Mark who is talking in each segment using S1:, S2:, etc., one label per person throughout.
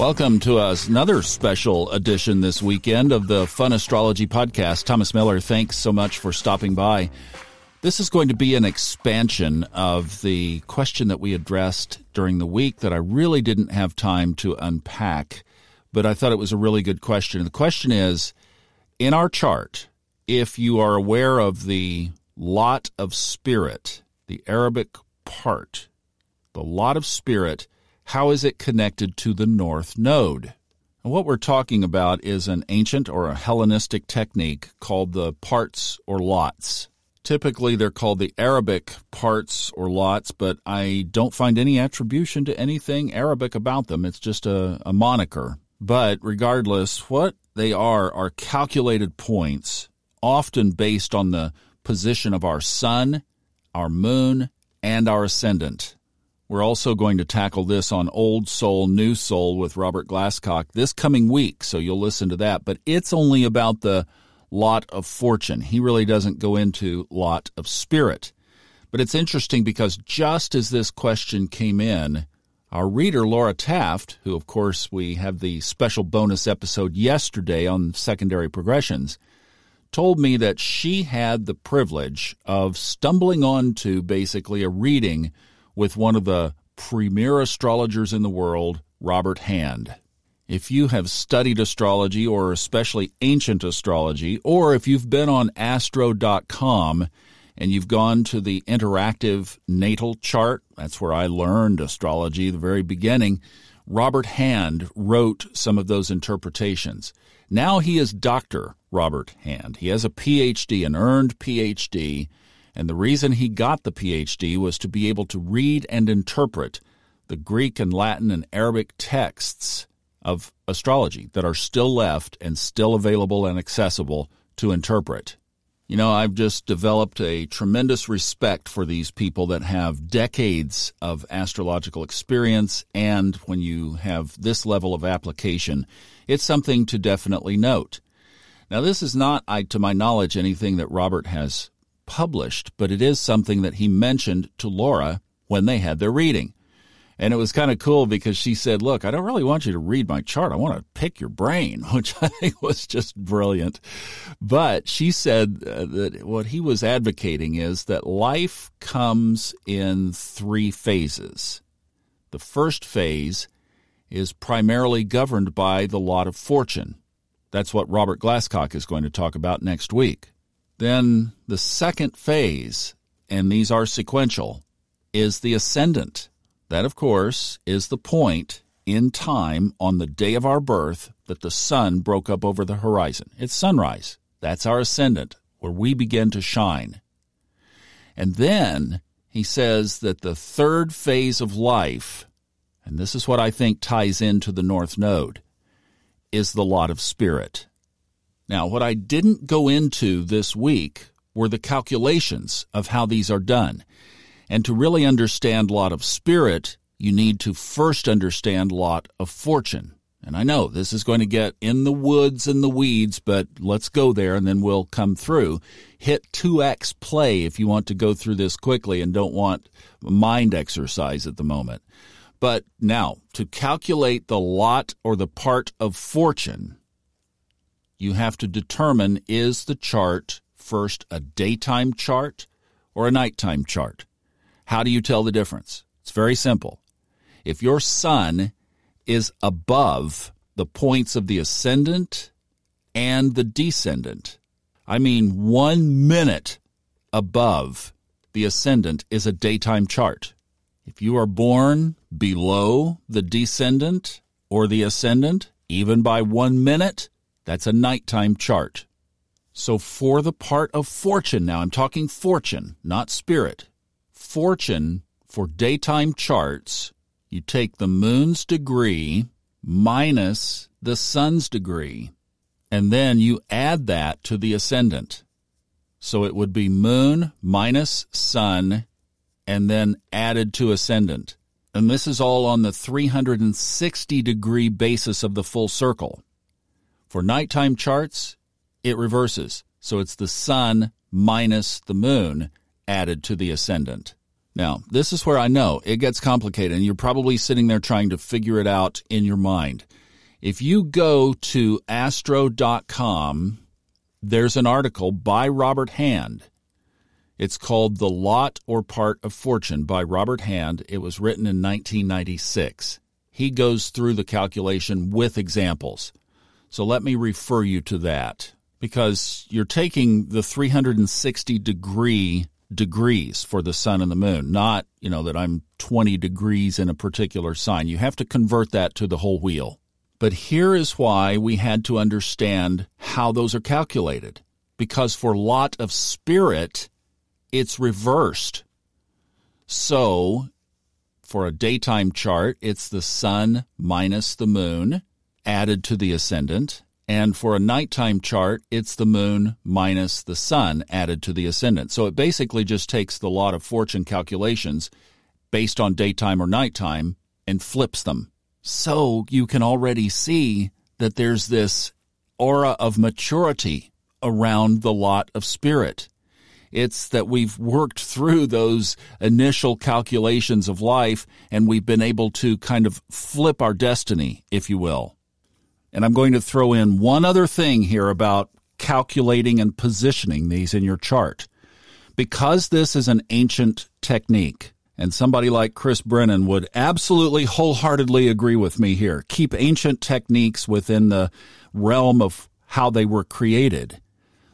S1: Welcome to us another special edition this weekend of the Fun Astrology Podcast. Thomas Miller, thanks so much for stopping by. This is going to be an expansion of the question that we addressed during the week that I really didn't have time to unpack, but I thought it was a really good question. The question is in our chart, if you are aware of the lot of spirit, the Arabic part, the lot of spirit, how is it connected to the north node? And what we're talking about is an ancient or a Hellenistic technique called the parts or lots. Typically, they're called the Arabic parts or lots, but I don't find any attribution to anything Arabic about them. It's just a, a moniker. But regardless, what they are are calculated points, often based on the position of our sun, our moon, and our ascendant. We're also going to tackle this on Old Soul, New Soul with Robert Glasscock this coming week, so you'll listen to that. But it's only about the lot of fortune. He really doesn't go into lot of spirit. But it's interesting because just as this question came in, our reader, Laura Taft, who of course we have the special bonus episode yesterday on secondary progressions, told me that she had the privilege of stumbling onto basically a reading with one of the premier astrologers in the world, Robert Hand. If you have studied astrology or especially ancient astrology, or if you've been on astro.com and you've gone to the interactive natal chart, that's where I learned astrology the very beginning. Robert Hand wrote some of those interpretations. Now he is Dr. Robert Hand. He has a PhD, an earned PhD and the reason he got the PhD was to be able to read and interpret the Greek and Latin and Arabic texts of astrology that are still left and still available and accessible to interpret. You know, I've just developed a tremendous respect for these people that have decades of astrological experience, and when you have this level of application, it's something to definitely note. Now, this is not, I, to my knowledge, anything that Robert has published, but it is something that he mentioned to Laura when they had their reading. And it was kind of cool because she said, Look, I don't really want you to read my chart. I want to pick your brain, which I think was just brilliant. But she said uh, that what he was advocating is that life comes in three phases. The first phase is primarily governed by the lot of fortune. That's what Robert Glasscock is going to talk about next week. Then the second phase, and these are sequential, is the ascendant. That, of course, is the point in time on the day of our birth that the sun broke up over the horizon. It's sunrise. That's our ascendant, where we begin to shine. And then he says that the third phase of life, and this is what I think ties into the North Node, is the lot of spirit. Now, what I didn't go into this week were the calculations of how these are done. And to really understand lot of spirit, you need to first understand lot of fortune. And I know this is going to get in the woods and the weeds, but let's go there and then we'll come through. Hit 2x play if you want to go through this quickly and don't want mind exercise at the moment. But now, to calculate the lot or the part of fortune, you have to determine is the chart first a daytime chart or a nighttime chart? How do you tell the difference? It's very simple. If your sun is above the points of the ascendant and the descendant, I mean one minute above the ascendant is a daytime chart. If you are born below the descendant or the ascendant, even by one minute, that's a nighttime chart. So for the part of fortune, now I'm talking fortune, not spirit. Fortune for daytime charts, you take the moon's degree minus the sun's degree, and then you add that to the ascendant. So it would be moon minus sun and then added to ascendant. And this is all on the 360 degree basis of the full circle. For nighttime charts, it reverses. So it's the sun minus the moon added to the ascendant. Now, this is where I know it gets complicated, and you're probably sitting there trying to figure it out in your mind. If you go to astro.com, there's an article by Robert Hand. It's called The Lot or Part of Fortune by Robert Hand. It was written in 1996. He goes through the calculation with examples. So let me refer you to that because you're taking the 360 degree degrees for the sun and the moon, not, you know, that I'm 20 degrees in a particular sign. You have to convert that to the whole wheel. But here is why we had to understand how those are calculated. Because for lot of spirit, it's reversed. So for a daytime chart, it's the sun minus the moon added to the ascendant. And for a nighttime chart, it's the moon minus the sun added to the ascendant. So it basically just takes the lot of fortune calculations based on daytime or nighttime and flips them. So you can already see that there's this aura of maturity around the lot of spirit. It's that we've worked through those initial calculations of life and we've been able to kind of flip our destiny, if you will. And I'm going to throw in one other thing here about calculating and positioning these in your chart. Because this is an ancient technique, and somebody like Chris Brennan would absolutely wholeheartedly agree with me here. Keep ancient techniques within the realm of how they were created.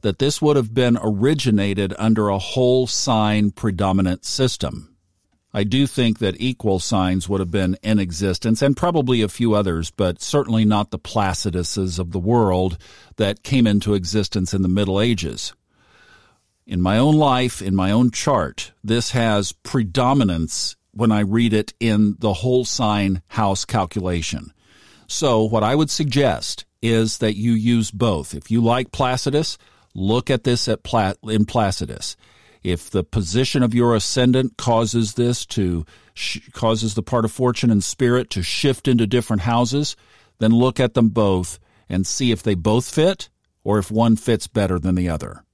S1: That this would have been originated under a whole sign predominant system. I do think that equal signs would have been in existence and probably a few others, but certainly not the Placiduses of the world that came into existence in the Middle Ages. In my own life, in my own chart, this has predominance when I read it in the whole sign house calculation. So what I would suggest is that you use both. If you like Placidus, look at this at Pla- in Placidus. If the position of your ascendant causes this to sh- causes the part of fortune and spirit to shift into different houses, then look at them both and see if they both fit or if one fits better than the other.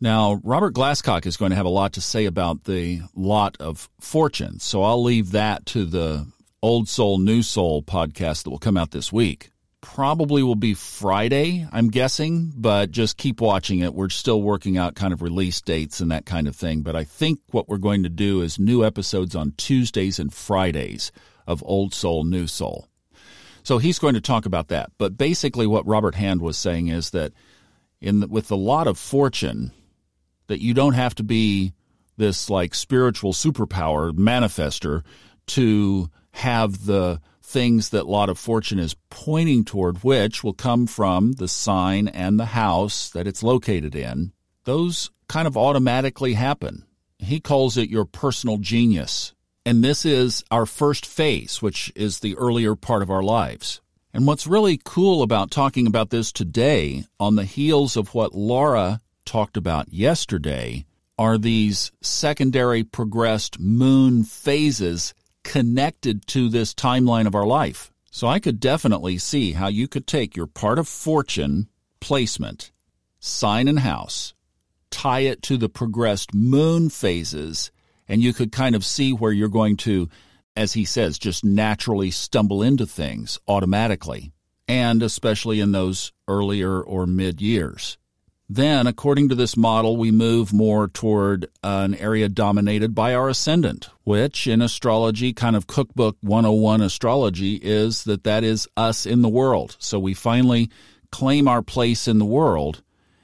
S1: Now, Robert Glasscock is going to have a lot to say about the lot of fortune, so I'll leave that to the Old Soul, New Soul podcast that will come out this week probably will be Friday, I'm guessing, but just keep watching it. We're still working out kind of release dates and that kind of thing. But I think what we're going to do is new episodes on Tuesdays and Fridays of Old Soul, New Soul. So he's going to talk about that. But basically, what Robert Hand was saying is that in the, with a lot of fortune, that you don't have to be this like spiritual superpower manifester to have the things that Lot of Fortune is pointing toward, which will come from the sign and the house that it's located in, those kind of automatically happen. He calls it your personal genius. And this is our first phase, which is the earlier part of our lives. And what's really cool about talking about this today, on the heels of what Laura talked about yesterday, are these secondary progressed moon phases connected to this timeline of our life. So I could definitely see how you could take your part of fortune placement, sign and house, tie it to the progressed moon phases, and you could kind of see where you're going to, as he says, just naturally stumble into things automatically, and especially in those earlier or mid years. Then, according to this model, we move more toward an area dominated by our ascendant, which in astrology, kind of cookbook 101 astrology, is that that is us in the world. So we finally claim our place in the world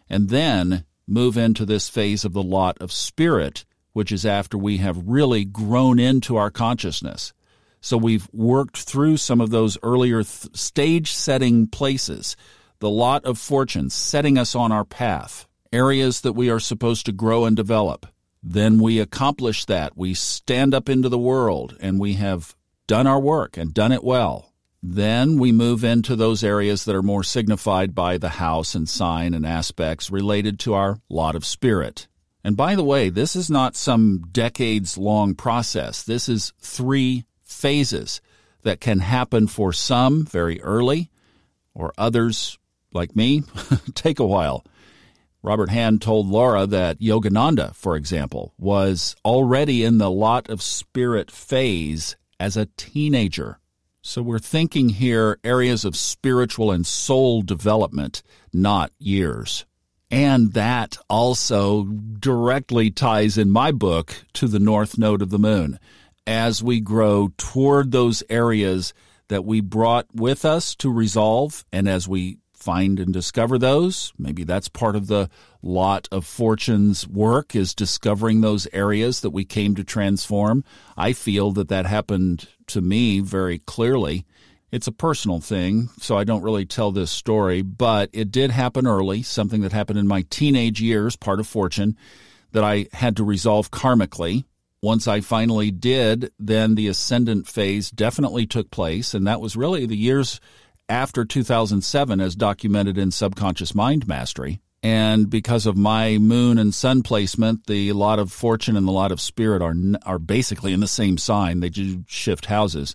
S1: and then move into this phase of the lot of spirit, which is after we have really grown into our consciousness. So we've worked through some of those earlier th- stage setting places the lot of fortune setting us on our path, areas that we are supposed to grow and develop. Then we accomplish that. We stand up into the world and we have done our work and done it well. Then we move into those areas that are more signified by the house and sign and aspects related to our lot of spirit. And by the way, this is not some decades long process. This is three phases that can happen for some very early or others like me, take a while. Robert Hand told Laura that Yogananda, for example, was already in the lot of spirit phase as a teenager. So we're thinking here areas of spiritual and soul development, not years. And that also directly ties in my book to the north node of the moon. As we grow toward those areas that we brought with us to resolve, and as we find and discover those. Maybe that's part of the lot of Fortune's work is discovering those areas that we came to transform. I feel that that happened to me very clearly. It's a personal thing, so I don't really tell this story, but it did happen early, something that happened in my teenage years, part of Fortune, that I had to resolve karmically. Once I finally did, then the ascendant phase definitely took place, and that was really the years after 2007 as documented in Subconscious Mind Mastery. And because of my moon and sun placement, the lot of fortune and the lot of spirit are are basically in the same sign. They do shift houses,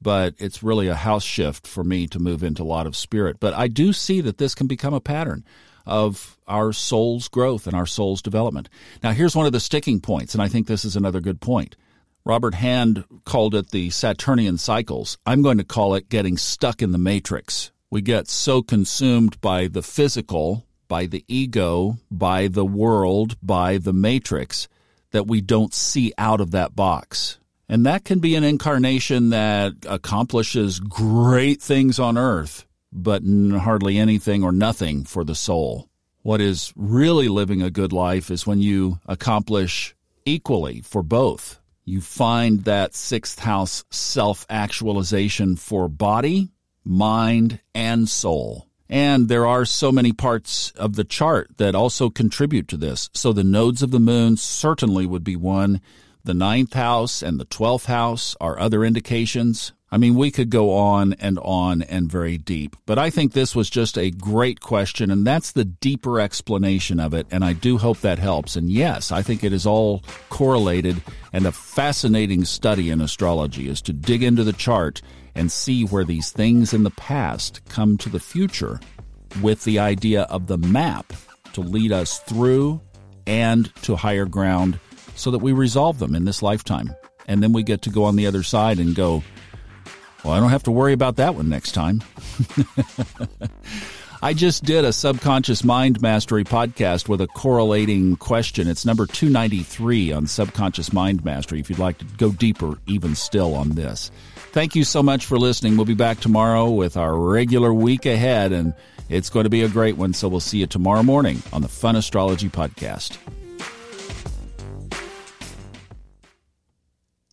S1: but it's really a house shift for me to move into lot of spirit. But I do see that this can become a pattern of our soul's growth and our soul's development. Now, here's one of the sticking points, and I think this is another good point. Robert Hand called it the Saturnian cycles. I'm going to call it getting stuck in the matrix. We get so consumed by the physical, by the ego, by the world, by the matrix that we don't see out of that box. And that can be an incarnation that accomplishes great things on earth, but hardly anything or nothing for the soul. What is really living a good life is when you accomplish equally for both you find that sixth house self actualization for body, mind, and soul. And there are so many parts of the chart that also contribute to this. So the nodes of the moon certainly would be one. The ninth house and the twelfth house are other indications. I mean, we could go on and on and very deep, but I think this was just a great question, and that's the deeper explanation of it, and I do hope that helps. And yes, I think it is all correlated, and a fascinating study in astrology is to dig into the chart and see where these things in the past come to the future with the idea of the map to lead us through and to higher ground so that we resolve them in this lifetime. And then we get to go on the other side and go, well, I don't have to worry about that one next time. I just did a subconscious mind mastery podcast with a correlating question. It's number 293 on subconscious mind mastery if you'd like to go deeper, even still, on this. Thank you so much for listening. We'll be back tomorrow with our regular week ahead, and it's going to be a great one. So we'll see you tomorrow morning on the Fun Astrology Podcast.